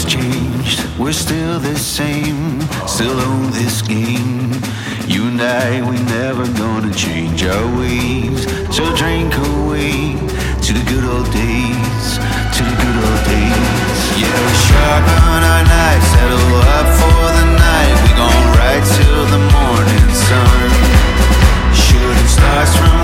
nothing's changed. We're still the same, still on this game. You and I, we never gonna change our ways. So drink away to the good old days, to the good old days. Yeah, we sharpen our knives, settle up for the night. We gon' ride till the morning sun. Shooting stars from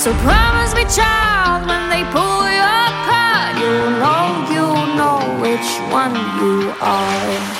So promise me, child, when they pull you apart, you know, you know which one you are.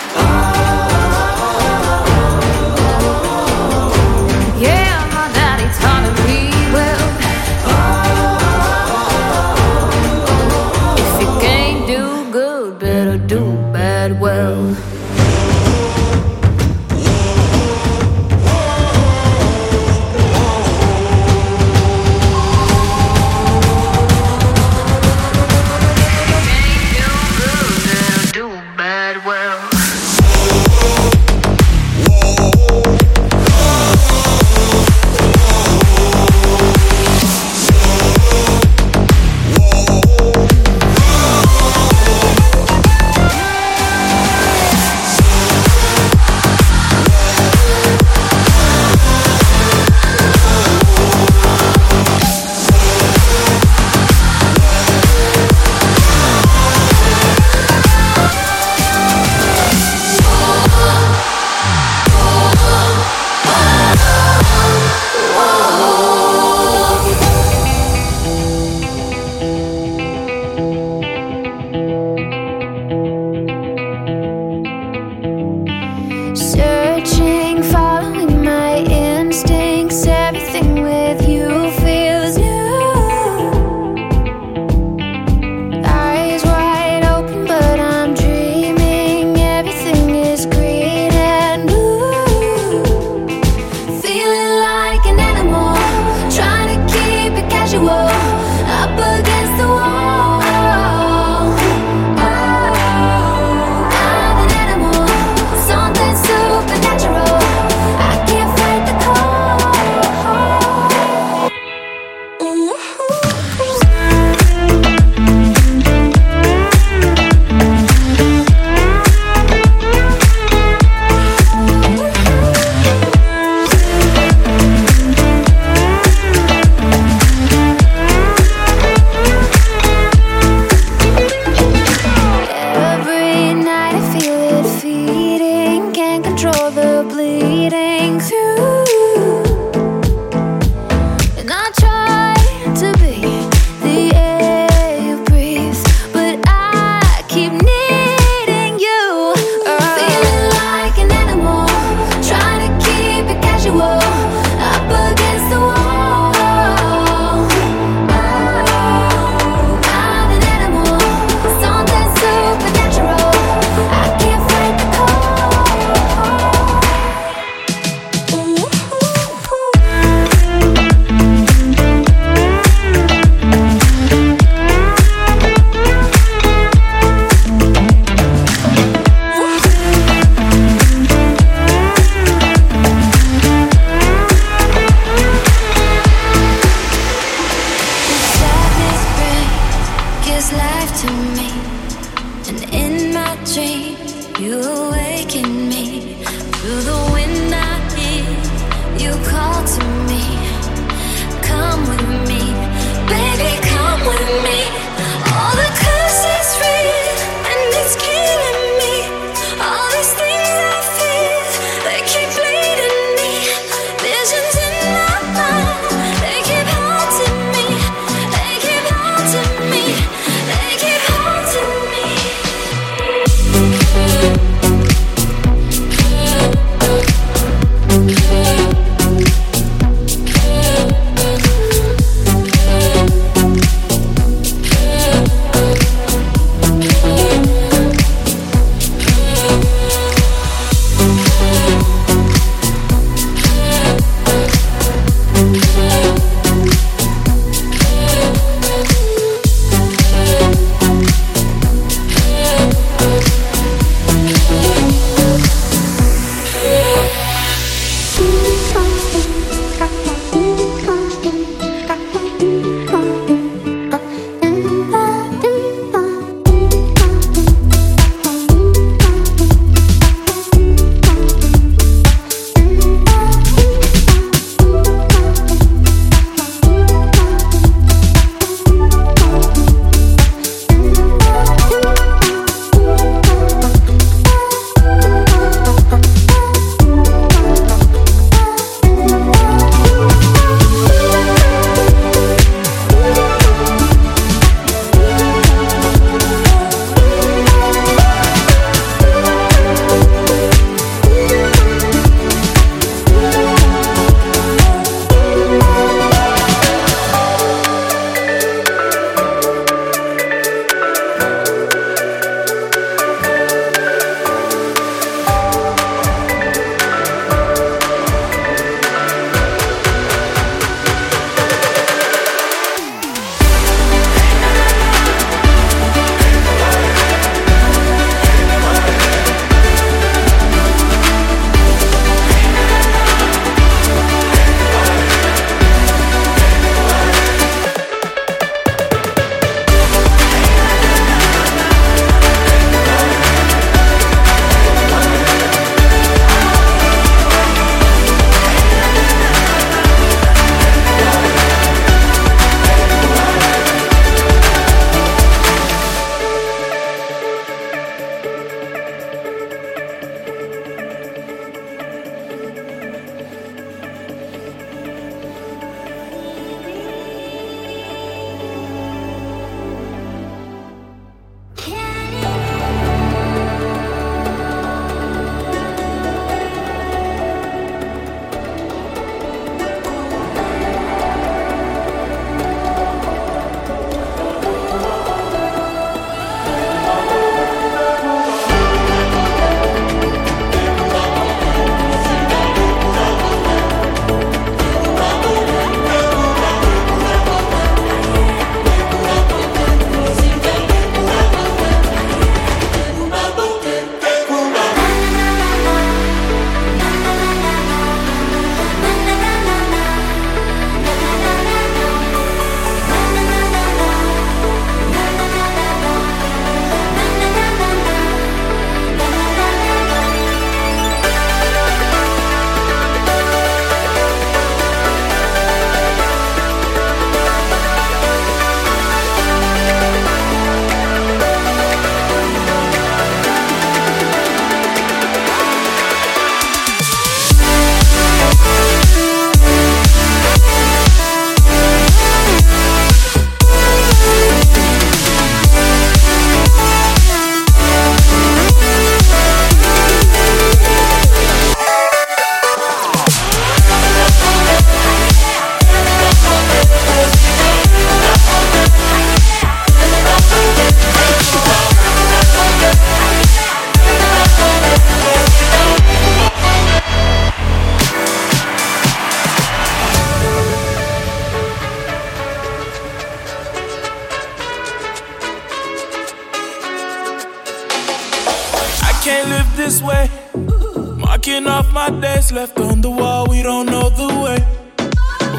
Left on the wall, we don't know the way.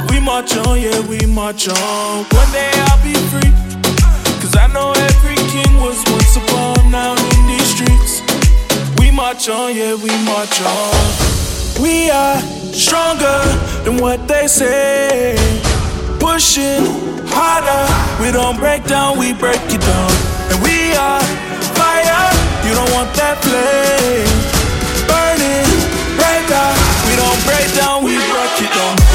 we march on, yeah, we march on. One day I'll be free. Cause I know every king was once upon now in these streets. We march on, yeah, we march on. We are stronger than what they say. Pushing harder, we don't break down, we break it down. And we are fire, you don't want that flame. Down, we break it down.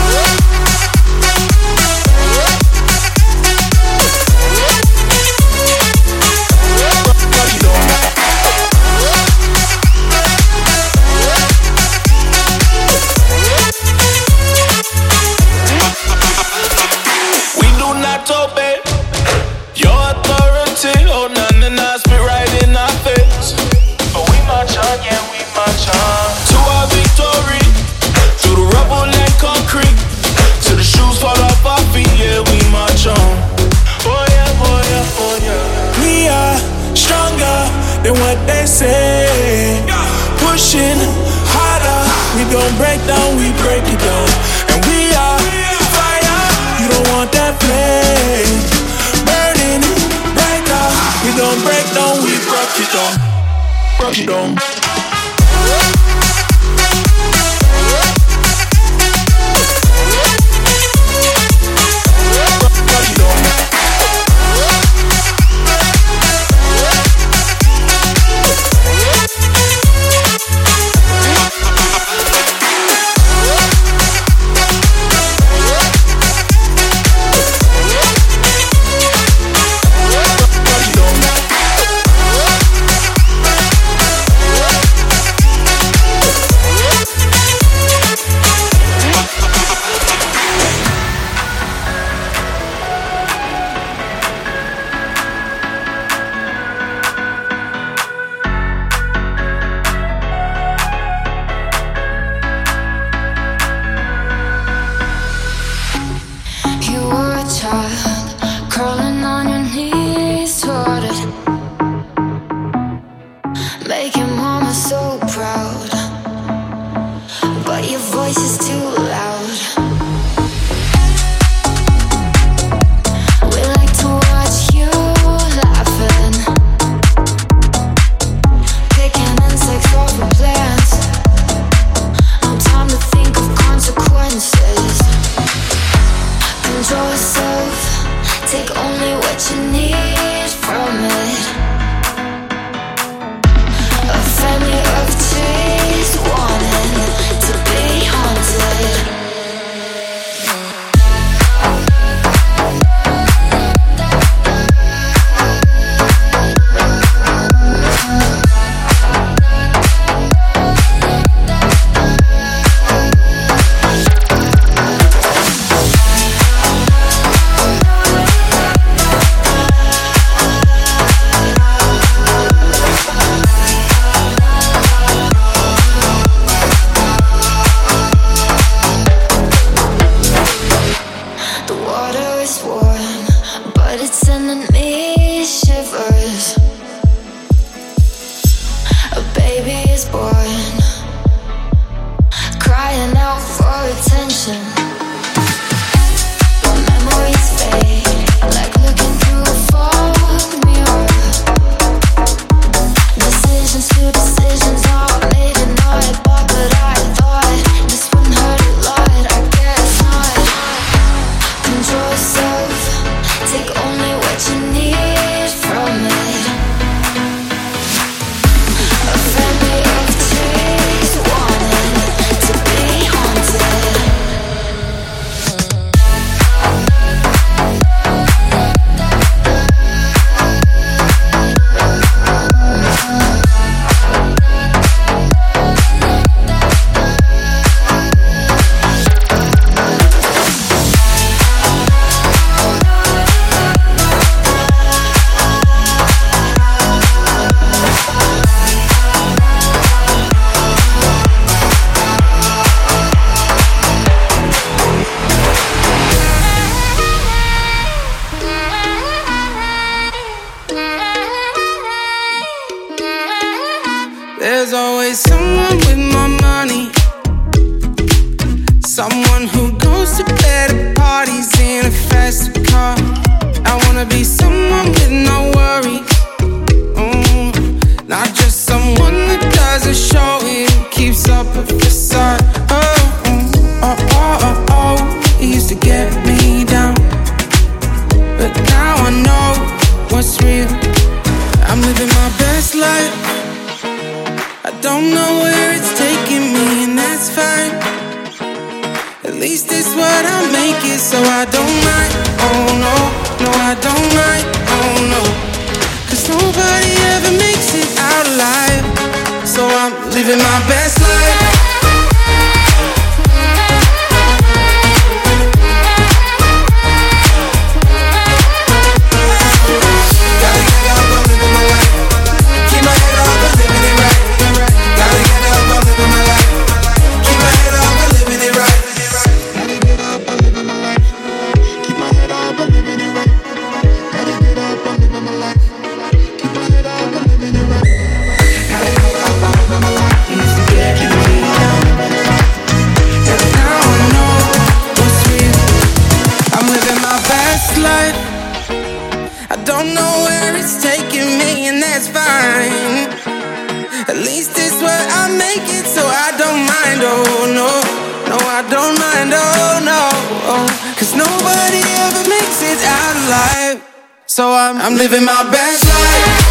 Pushing harder, we gon' break down, we break it down. And we are fire, you don't want that flame. Burning brighter, we gon' break down, we break it down. Break it down. always someone with my money. Someone who goes to better parties in a faster car. I wanna be someone with no worries. Mm. Not just someone that doesn't show it, keeps up a facade. least it's what I make it, so I don't mind. Oh no, no, I don't mind. Oh no, Cause nobody ever makes it out alive. So I'm living my best life. So I'm, I'm living my best life.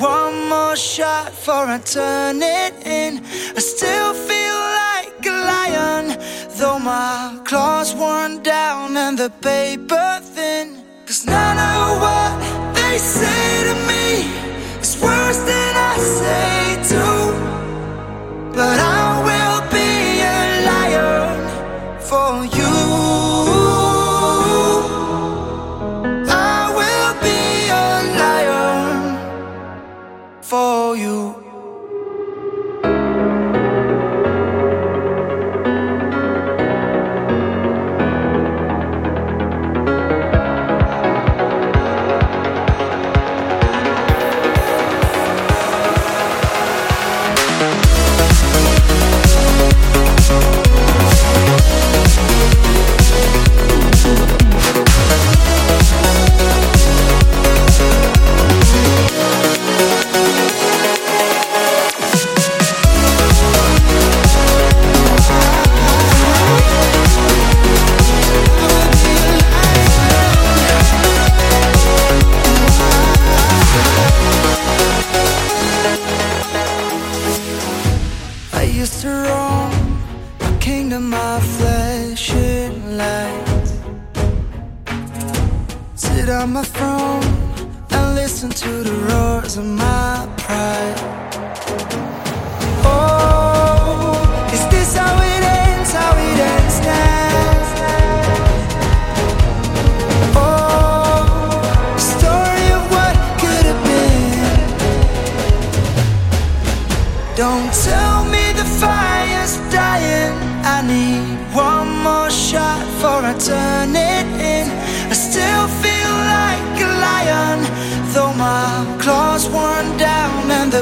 One more shot for I turn it in. I still feel like a lion, though my claws worn down and the paper thin. Cause none of what they say to me is worse than I say to. But I was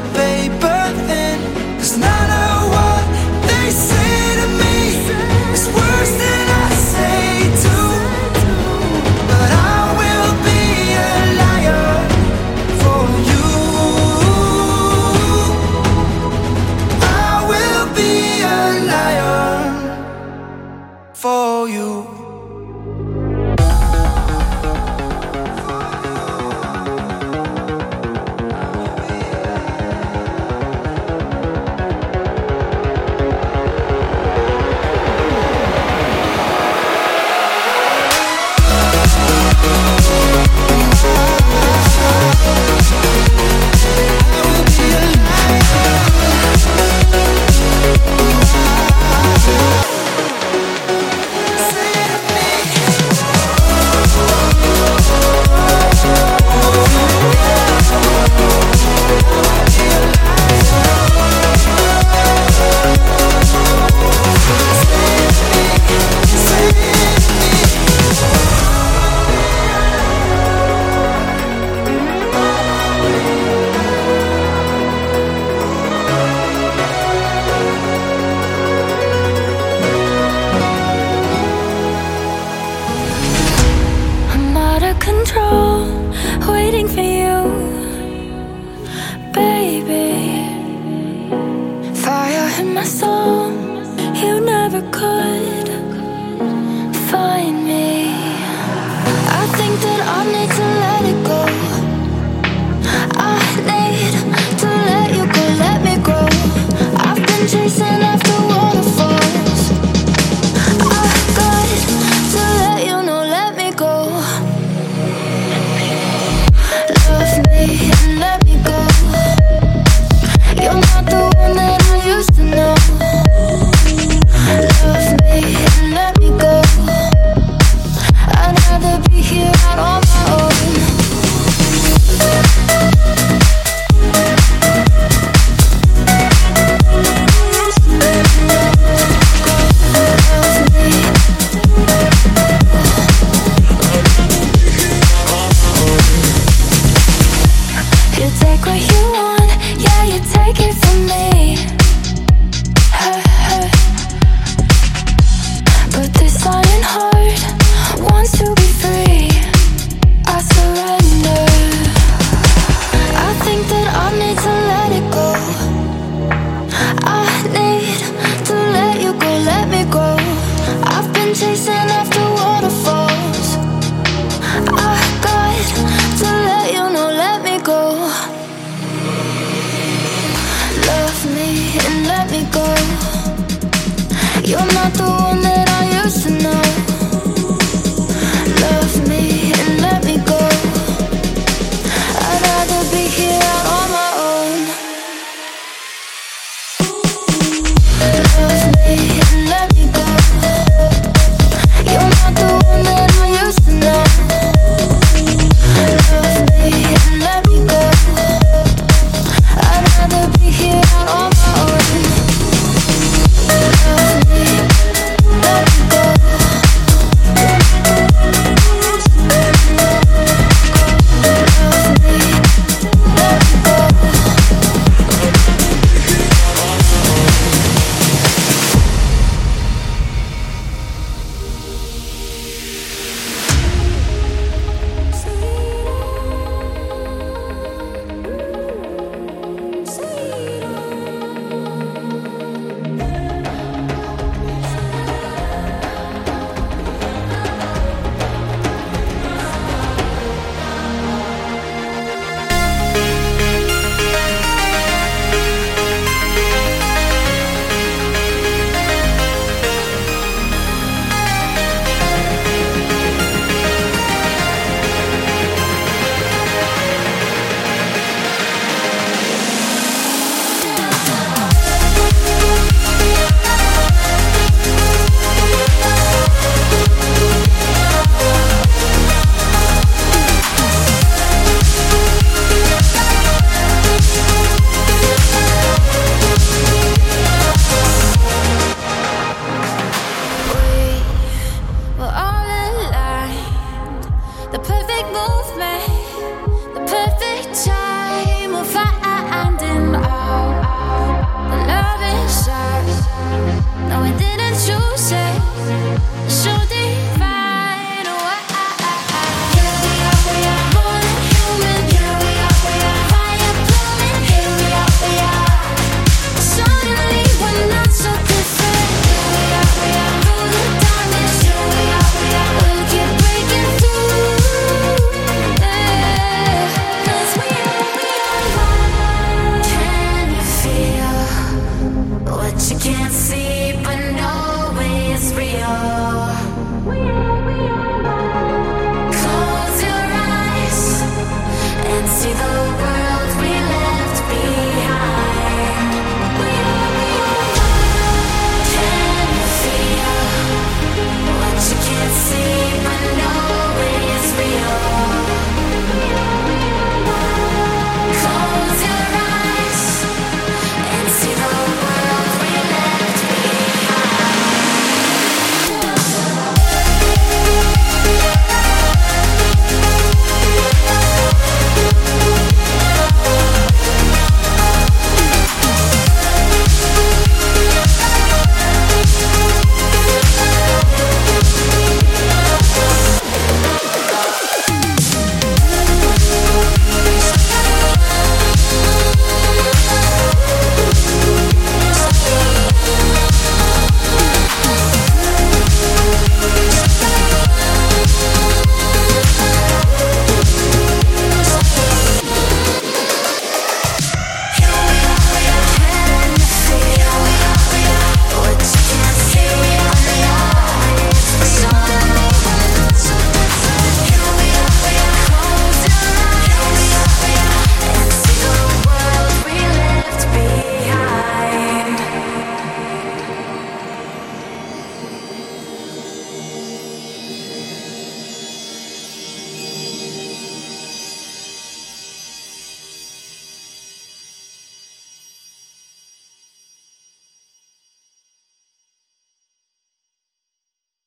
the best.